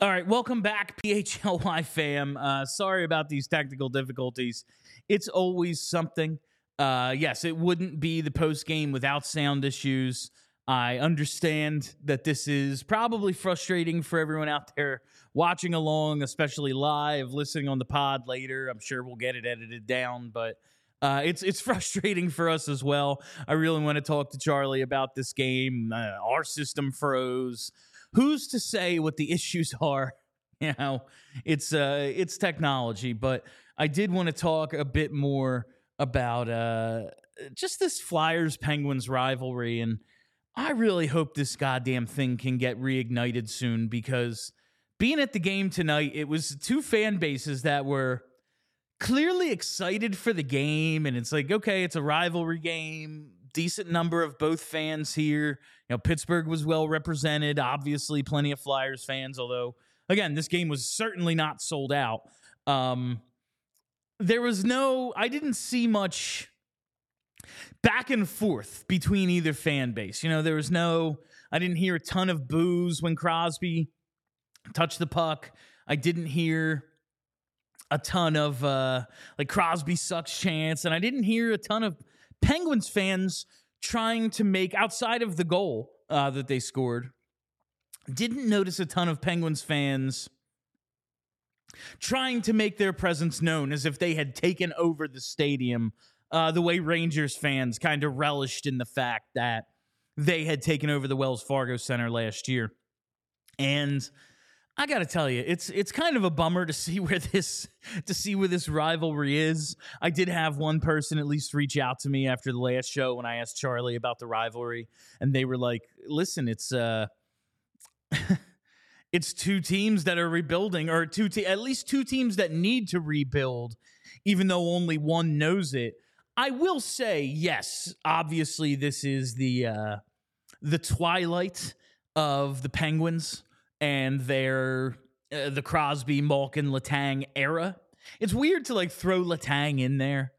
All right, welcome back, PHLY fam. Uh, sorry about these technical difficulties. It's always something. Uh, yes, it wouldn't be the post game without sound issues. I understand that this is probably frustrating for everyone out there watching along, especially live, listening on the pod later. I'm sure we'll get it edited down, but uh, it's it's frustrating for us as well. I really want to talk to Charlie about this game. Uh, our system froze. Who's to say what the issues are? You know, it's uh, it's technology, but I did want to talk a bit more about uh, just this Flyers Penguins rivalry, and I really hope this goddamn thing can get reignited soon because being at the game tonight, it was two fan bases that were clearly excited for the game and it's like okay it's a rivalry game decent number of both fans here. You know pittsburgh was well represented obviously plenty of flyers fans although again this game was certainly not sold out. Um there was no i didn't see much back and forth between either fan base. You know there was no i didn't hear a ton of boos when crosby touched the puck. I didn't hear a ton of uh, like Crosby sucks chants, and I didn't hear a ton of Penguins fans trying to make outside of the goal uh, that they scored. Didn't notice a ton of Penguins fans trying to make their presence known as if they had taken over the stadium uh, the way Rangers fans kind of relished in the fact that they had taken over the Wells Fargo Center last year. And I got to tell you, it's it's kind of a bummer to see where this to see where this rivalry is. I did have one person at least reach out to me after the last show when I asked Charlie about the rivalry, and they were like, "Listen, it's uh, it's two teams that are rebuilding, or two te- at least two teams that need to rebuild, even though only one knows it." I will say, yes, obviously this is the uh, the twilight of the Penguins and their uh, the Crosby, Malkin, Letang era. It's weird to like throw Letang in there.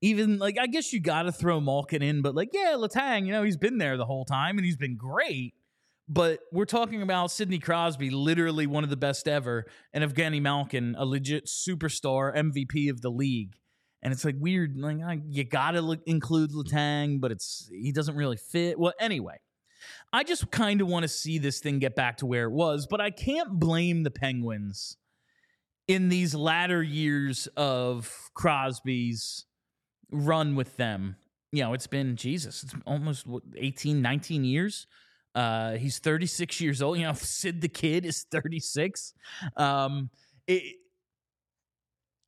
Even like I guess you got to throw Malkin in, but like yeah, Letang, you know he's been there the whole time and he's been great. But we're talking about Sidney Crosby, literally one of the best ever, and Evgeny Malkin, a legit superstar MVP of the league. And it's like weird, like you got to include Letang, but it's he doesn't really fit. Well, anyway, I just kind of want to see this thing get back to where it was, but I can't blame the Penguins in these latter years of Crosby's run with them. You know, it's been Jesus, it's almost 18, 19 years. Uh, he's 36 years old. You know, Sid the Kid is 36. Um, it,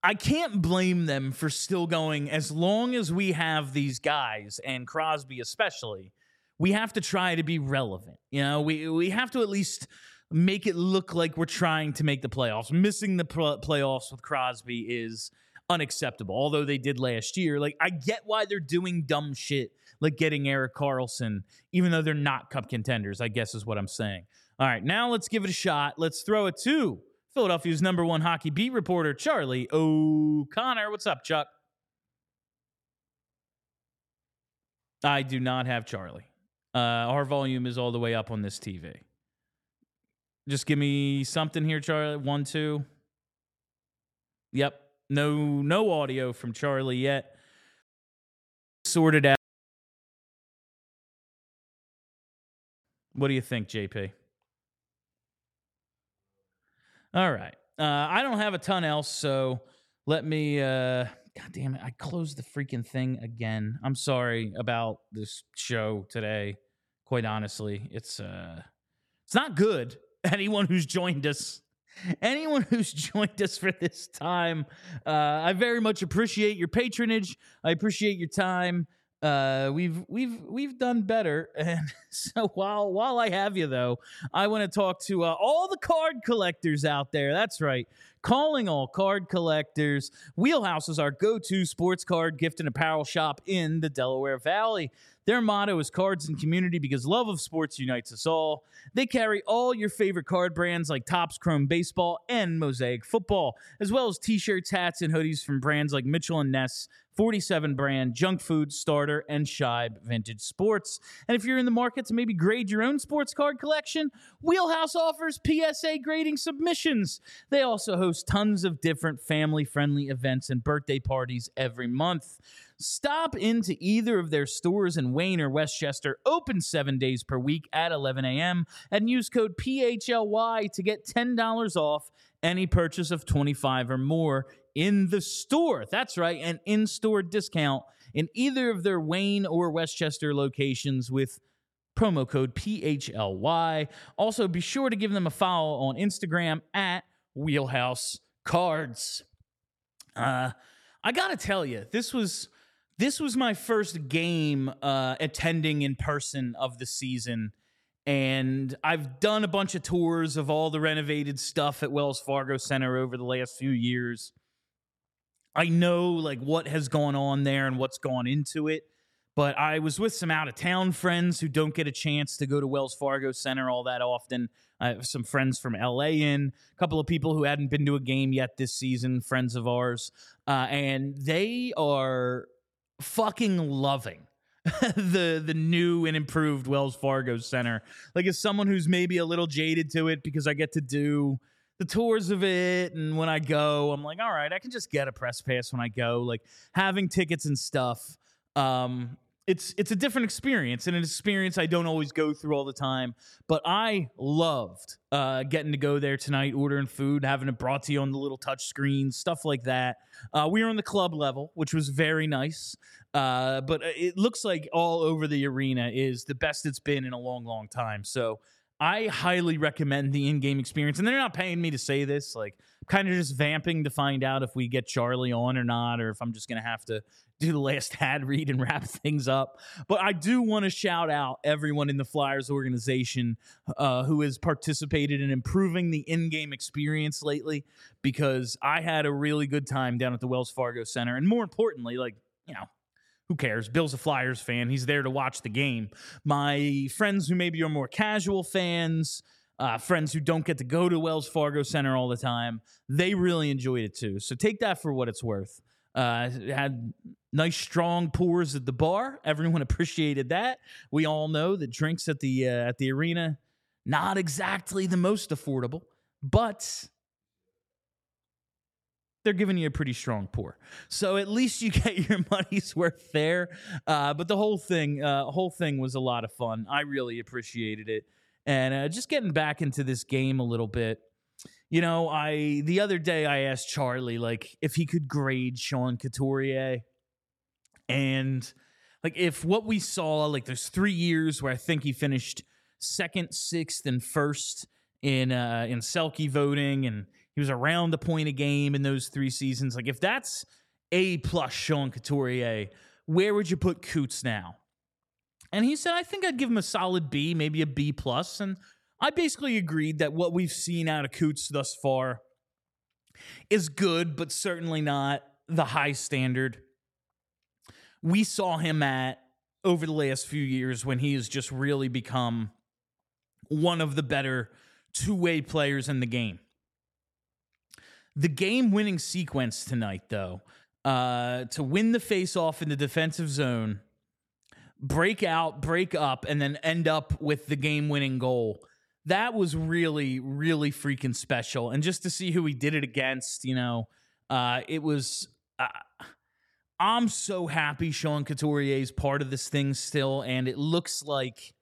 I can't blame them for still going as long as we have these guys and Crosby especially we have to try to be relevant. You know, we we have to at least make it look like we're trying to make the playoffs. Missing the pl- playoffs with Crosby is unacceptable. Although they did last year, like I get why they're doing dumb shit like getting Erik Karlsson, even though they're not cup contenders. I guess is what I'm saying. All right, now let's give it a shot. Let's throw it to Philadelphia's number one hockey beat reporter, Charlie O'Connor. What's up, Chuck? I do not have Charlie. Uh, our volume is all the way up on this TV. Just give me something here, Charlie. One, two. Yep. No, no audio from Charlie yet. Sorted out. What do you think, JP? All right. Uh, I don't have a ton else, so let me. Uh, God damn it. I closed the freaking thing again. I'm sorry about this show today. Quite honestly, it's uh it's not good. Anyone who's joined us anyone who's joined us for this time, uh, I very much appreciate your patronage. I appreciate your time. Uh, we've we've we've done better, and so while while I have you though, I want to talk to uh, all the card collectors out there. That's right, calling all card collectors. Wheelhouse is our go to sports card gift and apparel shop in the Delaware Valley. Their motto is cards and community because love of sports unites us all. They carry all your favorite card brands like Topps Chrome Baseball and Mosaic Football, as well as t shirts, hats, and hoodies from brands like Mitchell and Ness, 47 brand, Junk Food, Starter, and Shibe Vintage Sports. And if you're in the market to maybe grade your own sports card collection, Wheelhouse offers PSA grading submissions. They also host tons of different family friendly events and birthday parties every month. Stop into either of their stores in Wayne or West Chester, open seven days per week at 11 a.m., and use code PHLY to get $10 off any purchase of 25 or more in the store. That's right, an in store discount in either of their Wayne or West Chester locations with promo code PHLY. Also, be sure to give them a follow on Instagram at Wheelhouse Cards. Uh, I gotta tell you, this was this was my first game uh, attending in person of the season. And I've done a bunch of tours of all the renovated stuff at Wells Fargo Center over the last few years. I know like what has gone on there and what's gone into it. But I was with some out of town friends who don't get a chance to go to Wells Fargo Center all that often. I have some friends from LA in, a couple of people who hadn't been to a game yet this season, friends of ours. Uh, and they are fucking loving the the new and improved Wells Fargo Center. Like as someone who's maybe a little jaded to it because I get to do the tours of it and when I go, I'm like, all right, I can just get a press pass when I go. Like having tickets and stuff. Um it's it's a different experience and an experience I don't always go through all the time. But I loved uh, getting to go there tonight, ordering food, having it brought to you on the little touch screen, stuff like that. Uh, we were on the club level, which was very nice. Uh, but it looks like all over the arena is the best it's been in a long, long time. So I highly recommend the in-game experience. And they're not paying me to say this. Like, kind of just vamping to find out if we get Charlie on or not, or if I'm just gonna have to do the last ad read and wrap things up. But I do want to shout out everyone in the Flyers organization uh, who has participated in improving the in-game experience lately, because I had a really good time down at the Wells Fargo Center, and more importantly, like you know who cares? Bill's a Flyers fan. He's there to watch the game. My friends who maybe are more casual fans, uh, friends who don't get to go to Wells Fargo Center all the time, they really enjoyed it too. So take that for what it's worth. Uh, had nice strong pours at the bar. Everyone appreciated that. We all know that drinks at the uh, at the arena not exactly the most affordable, but they're giving you a pretty strong pour. So at least you get your money's worth there. Uh, but the whole thing, uh, whole thing was a lot of fun. I really appreciated it, and uh, just getting back into this game a little bit. You know, I the other day I asked Charlie like if he could grade Sean Couturier, and like if what we saw like there's three years where I think he finished second, sixth, and first in uh, in Selke voting and he was around the point a game in those three seasons. Like, if that's A plus Sean Couturier, where would you put Coots now? And he said, I think I'd give him a solid B, maybe a B. And I basically agreed that what we've seen out of Coots thus far is good, but certainly not the high standard we saw him at over the last few years when he has just really become one of the better two way players in the game. The game winning sequence tonight, though, uh, to win the face off in the defensive zone, break out, break up, and then end up with the game winning goal. That was really, really freaking special. And just to see who he did it against, you know, uh, it was. Uh, I'm so happy Sean Couturier is part of this thing still. And it looks like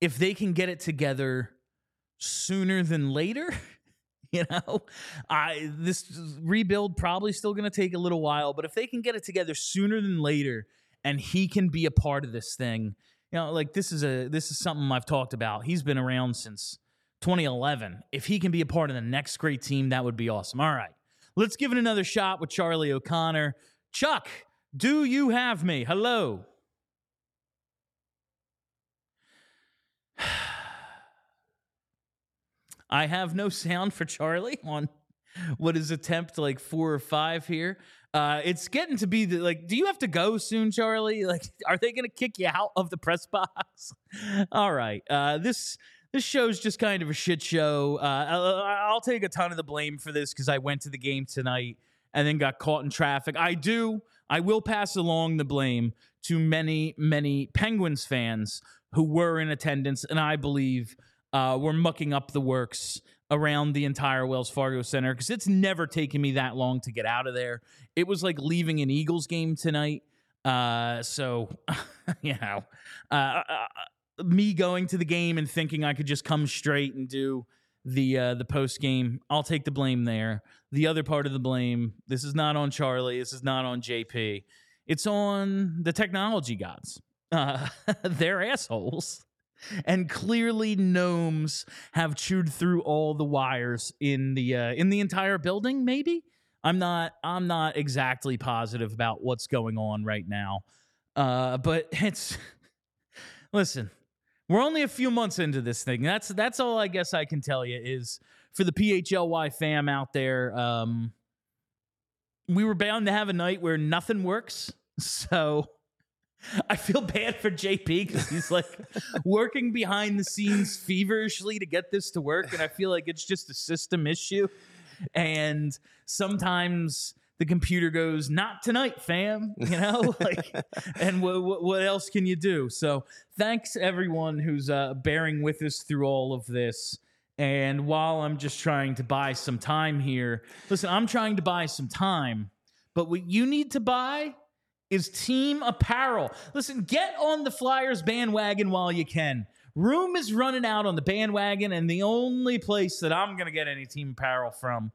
if they can get it together sooner than later. you know, I this rebuild probably still going to take a little while, but if they can get it together sooner than later, and he can be a part of this thing, you know, like this is a this is something I've talked about. He's been around since 2011. If he can be a part of the next great team, that would be awesome. All right, let's give it another shot with Charlie O'Connor. Chuck, do you have me? Hello. I have no sound for Charlie on what is attempt like four or five here. Uh, it's getting to be the, like, do you have to go soon, Charlie? Like, are they going to kick you out of the press box? All right. Uh, this this show's just kind of a shit show. Uh, I'll, I'll take a ton of the blame for this because I went to the game tonight and then got caught in traffic. I do. I will pass along the blame to many, many Penguins fans who were in attendance, and I believe uh, were mucking up the works around the entire Wells Fargo Center because it's never taken me that long to get out of there. It was like leaving an Eagles game tonight. Uh, so, you know, uh, uh, uh, me going to the game and thinking I could just come straight and do the uh, the post game, I'll take the blame there. The other part of the blame, this is not on Charlie. This is not on JP. It's on the technology gods. Uh, they're assholes and clearly gnomes have chewed through all the wires in the uh, in the entire building maybe? I'm not i'm not exactly positive about what's going on right now. Uh, but it's listen we're only a few months into this thing. That's that's all i guess i can tell you is for the phly fam out there um, we were bound to have a night where nothing works. So I feel bad for JP because he's like working behind the scenes feverishly to get this to work. And I feel like it's just a system issue. And sometimes the computer goes, not tonight, fam, you know, like, and w- w- what else can you do? So thanks everyone who's uh, bearing with us through all of this. And while I'm just trying to buy some time here, listen, I'm trying to buy some time, but what you need to buy is team apparel. Listen, get on the Flyers bandwagon while you can. Room is running out on the bandwagon, and the only place that I'm going to get any team apparel from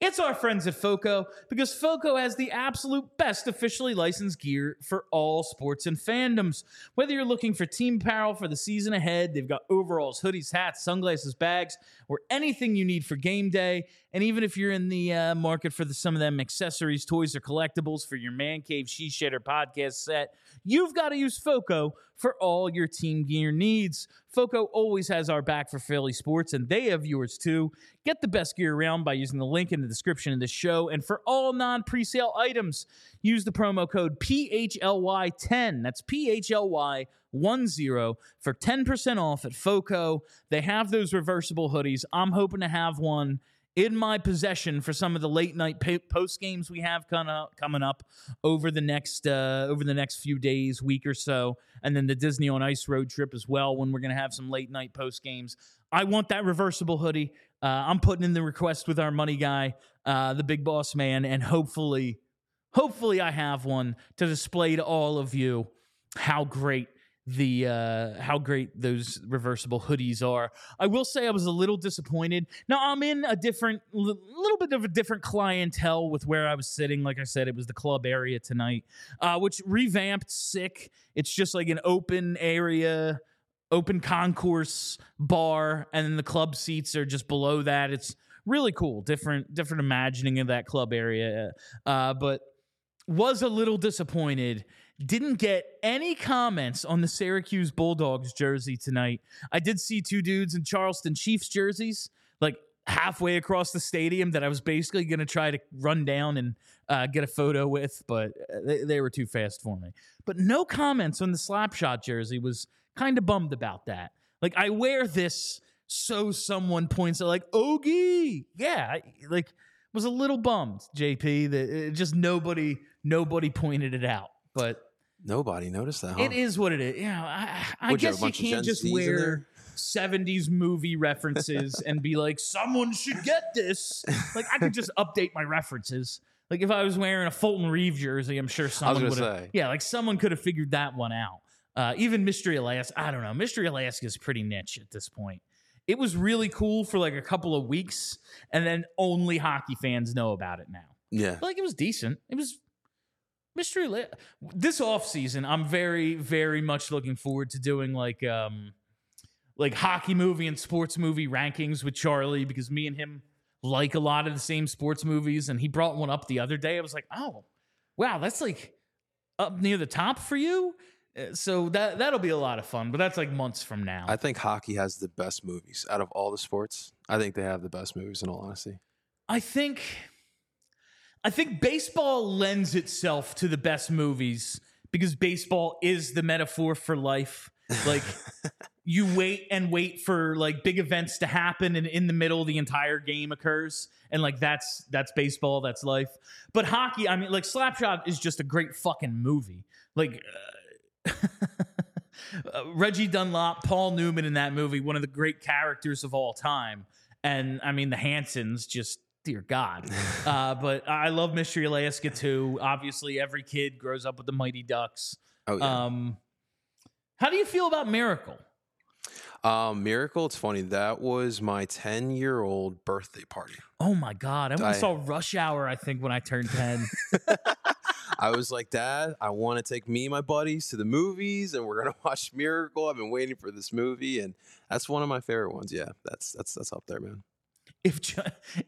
it's our friends at FOCO because FOCO has the absolute best officially licensed gear for all sports and fandoms. Whether you're looking for team apparel for the season ahead, they've got overalls, hoodies, hats, sunglasses, bags, or anything you need for game day. And even if you're in the uh, market for the, some of them accessories, toys, or collectibles for your Man Cave She Shitter podcast set, you've got to use FOCO for all your team gear needs. FOCO always has our back for Philly sports, and they have yours too. Get the best gear around by using the link in the description of this show. And for all non presale items, use the promo code PHLY10. That's PHLY10 for 10% off at FOCO. They have those reversible hoodies. I'm hoping to have one in my possession for some of the late night post games we have coming up over the next uh, over the next few days, week or so, and then the Disney on Ice road trip as well. When we're going to have some late night post games, I want that reversible hoodie. Uh, I'm putting in the request with our money guy, uh, the big boss man, and hopefully, hopefully, I have one to display to all of you how great the uh, how great those reversible hoodies are. I will say I was a little disappointed. Now I'm in a different, little bit of a different clientele with where I was sitting. Like I said, it was the club area tonight, uh, which revamped sick. It's just like an open area, open concourse bar, and then the club seats are just below that. It's really cool, different, different imagining of that club area. Uh, but was a little disappointed didn't get any comments on the Syracuse Bulldogs jersey tonight. I did see two dudes in Charlestown Chiefs jerseys, like halfway across the stadium, that I was basically going to try to run down and uh, get a photo with, but uh, they, they, were too fast for me. But no comments on the Slapshot jersey was kind of bummed about that. Like, I wear this so someone points out, like, Ogie. Yeah, I, like, was a little bummed, JP, that uh, just nobody, nobody pointed it out. But Nobody noticed that. Huh? It is what it is. Yeah, I, I guess you can't just wear 70s movie references and be like, someone should get this. Like, I could just update my references. Like, if I was wearing a Fulton Reed jersey, I'm sure someone would have. Yeah, like someone could have figured that one out. Uh, even Mystery Alaska, I don't know. Mystery Alaska is pretty niche at this point. It was really cool for like a couple of weeks, and then only hockey fans know about it now. Yeah. But, like, it was decent. It was mystery La- this off season i'm very very much looking forward to doing like um like hockey movie and sports movie rankings with charlie because me and him like a lot of the same sports movies and he brought one up the other day i was like oh wow that's like up near the top for you so that that'll be a lot of fun but that's like months from now i think hockey has the best movies out of all the sports i think they have the best movies in all honesty I think I think baseball lends itself to the best movies because baseball is the metaphor for life. Like you wait and wait for like big events to happen and in the middle the entire game occurs and like that's that's baseball, that's life. But hockey, I mean like Slapshot is just a great fucking movie. Like uh, uh, Reggie Dunlop, Paul Newman in that movie, one of the great characters of all time. And I mean, the Hansons just, dear God. uh, but I love Mystery Alaska too. Obviously, every kid grows up with the Mighty Ducks. Oh yeah. Um, how do you feel about Miracle? Um, Miracle. It's funny. That was my ten-year-old birthday party. Oh my God. I I- saw Rush Hour, I think, when I turned 10. I was like, Dad, I want to take me and my buddies to the movies, and we're gonna watch Miracle. I've been waiting for this movie, and that's one of my favorite ones. Yeah, that's that's that's up there, man. if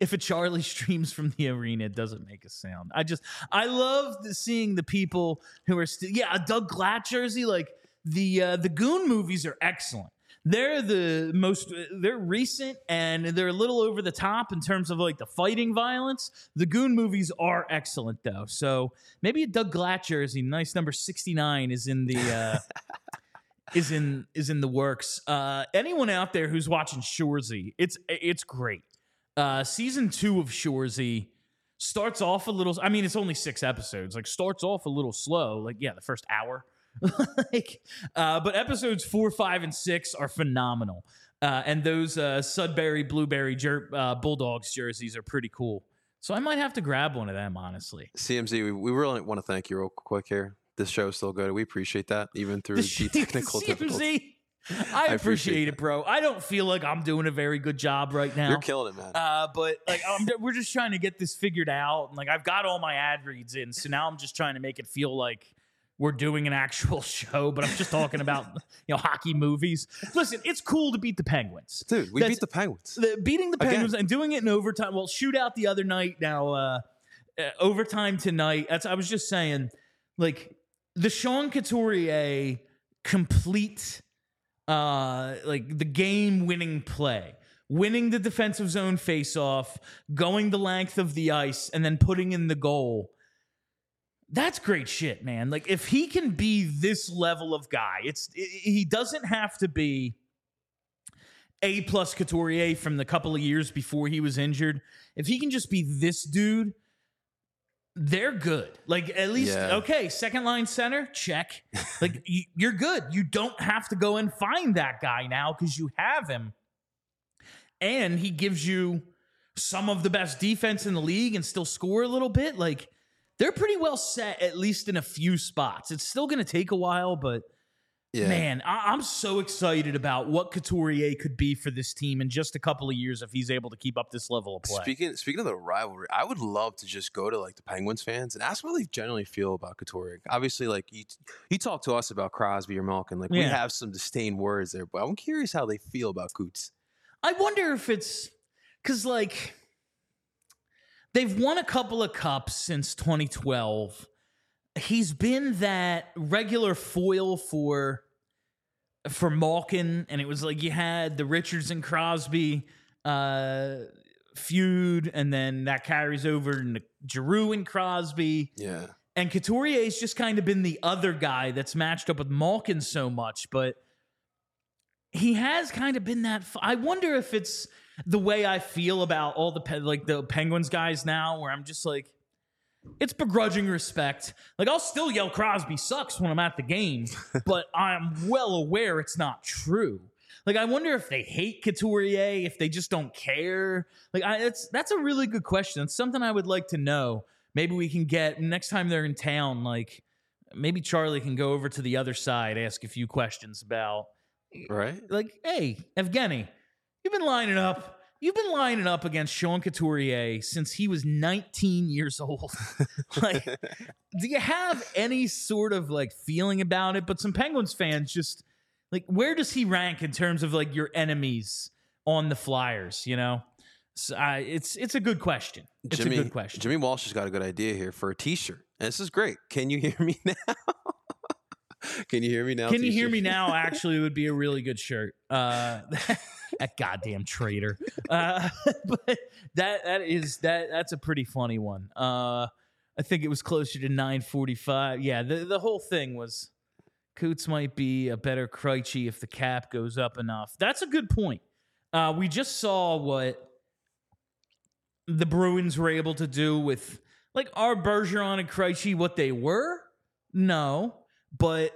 if a Charlie streams from the arena, it doesn't make a sound. I just I love seeing the people who are still yeah a Doug Glatt jersey like the uh, the Goon movies are excellent. They're the most they're recent and they're a little over the top in terms of like the fighting violence. The Goon movies are excellent though. So maybe a Doug Glatt jersey, nice number sixty nine, is in the. Uh, is in is in the works. Uh, anyone out there who's watching Shoresy, it's it's great. Uh, season two of Shoresy starts off a little. I mean, it's only six episodes. Like starts off a little slow. Like yeah, the first hour. like, uh, but episodes four, five, and six are phenomenal. Uh, and those uh, Sudbury Blueberry jer- uh, Bulldogs jerseys are pretty cool. So I might have to grab one of them, honestly. CMZ, we, we really want to thank you real quick here. This show is still good. We appreciate that, even through The technical difficulties. CMZ, I appreciate, appreciate it, bro. I don't feel like I'm doing a very good job right now. You're killing it, man. Uh, but like I'm, we're just trying to get this figured out, and like I've got all my ad reads in, so now I'm just trying to make it feel like we're doing an actual show. But I'm just talking about you know hockey movies. Listen, it's cool to beat the Penguins. Dude, we that's- beat the Penguins. The, beating the Again. Penguins and doing it in overtime. Well, shootout the other night. Now uh, uh, overtime tonight. That's I was just saying, like the Sean Couturier complete, uh, like the game winning play. Winning the defensive zone faceoff, going the length of the ice, and then putting in the goal. That's great shit, man. Like if he can be this level of guy, it's i he doesn't have to be a plus Couturier from the couple of years before he was injured. If he can just be this dude, they're good. Like at least Yeah. okay, second line center, check. Like y- you're good. You don't have to go and find that guy now because you have him, and he gives you some of the best defense in the league and still score a little bit. Like they're pretty well set at least in a few spots. It's still going to take a while, but Yeah. Man, I- I'm so excited about what Couturier could be for this team in just a couple of years if he's able to keep up this level of play. Speaking speaking of the rivalry, I would love to just go to like the Penguins fans and ask what they generally feel about Couturier. Obviously, like you, you talk to us about Crosby or Malkin, like we have some disdain words there, but I'm curious how they feel about Coots. I wonder if it's because, like, they've won a couple of cups since 2012. He's been that regular foil for for Malkin, and it was like you had the Richards and Crosby uh, feud, and then that carries over into Giroux and Crosby. Yeah, And Couturier's just kind of been the other guy that's matched up with Malkin so much, but he has kind of been that. F- I wonder if it's the way I feel about all the pe- like the Penguins guys now, where I'm just like, it's begrudging respect. Like I'll still yell Crosby sucks when I'm at the game, but I'm well aware it's not true. Like I wonder if they hate Couturier, if they just don't care. Like I, it's that's a really good question. It's something I would like to know. Maybe we can get next time they're in town. Like maybe Charlie can go over to the other side, ask a few questions about right. like, hey, Evgeny, you've been lining up. You've been lining up against Sean Couturier since he was 19 years old. like, do you have any sort of like feeling about it? But some Penguins fans just like, where does he rank in terms of like your enemies on the Flyers? You know, so, I it's it's a good question. It's Jimmy, a good question. Jimmy Walsh has got a good idea here for a T-shirt, and this is great. Can you hear me now? Can you hear me now? Can you hear me now? Actually, would be a really good shirt. Uh, that goddamn traitor. Uh, but that that is that that's a pretty funny one. Uh, I think it was closer to 945. Yeah, the the whole thing was Coots might be a better Krejci if the cap goes up enough. That's a good point. Uh, we just saw what the Bruins were able to do with like our Bergeron and Krejci, what they were. No, but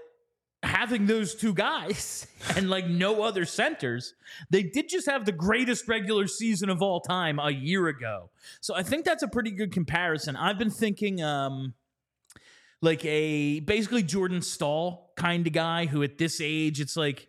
having those two guys and like no other centers, they did just have the greatest regular season of all time a year ago. So I think that's a pretty good comparison. I've been thinking um like a basically Jordan Staal kind of guy who at this age it's like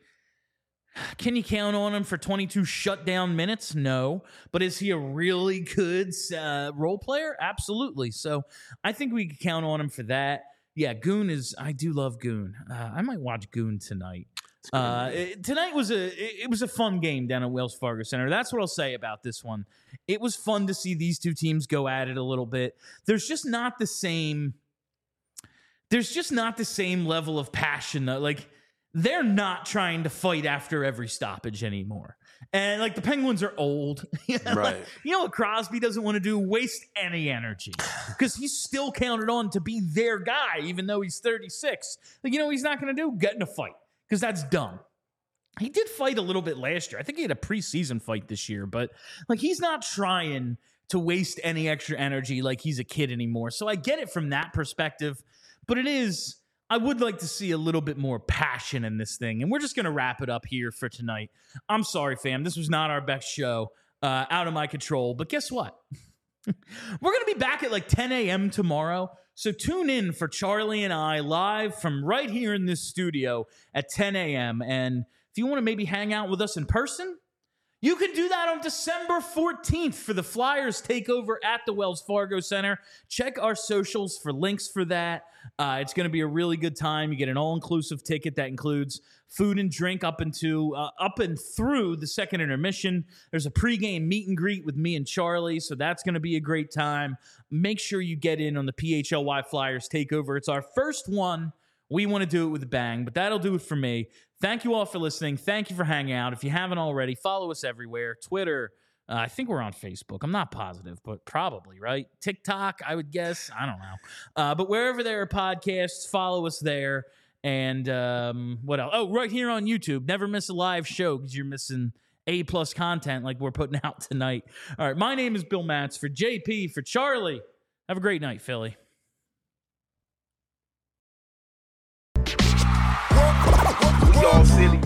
can you count on him for 22 shutdown minutes? No. But is he a really good uh, role player? Absolutely. So I think we can count on him for that yeah, Goon is. I do love Goon. Uh, I might watch Goon tonight. Uh, it, tonight was a it, it was a fun game down at Wells Fargo Center. That's what I'll say about this one. It was fun to see these two teams go at it a little bit. There's just not the same. There's just not the same level of passion. That, like they're not trying to fight after every stoppage anymore. And like the Penguins are old. right. you know what Crosby doesn't want to do? Waste any energy. Because he's still counted on to be their guy, even though he's 36. Like, you know he's not going to do? Get in a fight. Because that's dumb. He did fight a little bit last year. I think he had a preseason fight this year, but like he's not trying to waste any extra energy like he's a kid anymore. So I get it from that perspective, but it is I would like to see a little bit more passion in this thing. And we're just going to wrap it up here for tonight. I'm sorry, fam. This was not our best show. Uh, out of my control. But guess what? we're going to be back at like 10 a.m. tomorrow. So tune in for Charlie and I live from right here in this studio at 10 a.m. And if you want to maybe hang out with us in person, you can do that on December 14th for the Flyers takeover at the Wells Fargo Center. Check our socials for links for that. Uh, it's going to be a really good time. You get an all-inclusive ticket that includes food and drink up into uh, up and through the second intermission. There's a pregame meet and greet with me and Charlie, so that's going to be a great time. Make sure you get in on the PHLY Flyers takeover. It's our first one. We want to do it with a bang, but that'll do it for me. Thank you all for listening. Thank you for hanging out. If you haven't already, follow us everywhere Twitter. Uh, I think we're on Facebook. I'm not positive, but probably, right? TikTok, I would guess. I don't know. Uh, but wherever there are podcasts, follow us there. And um, what else? Oh, right here on YouTube. Never miss a live show because you're missing A plus content like we're putting out tonight. All right. My name is Bill Matz for JP, for Charlie. Have a great night, Philly. All silly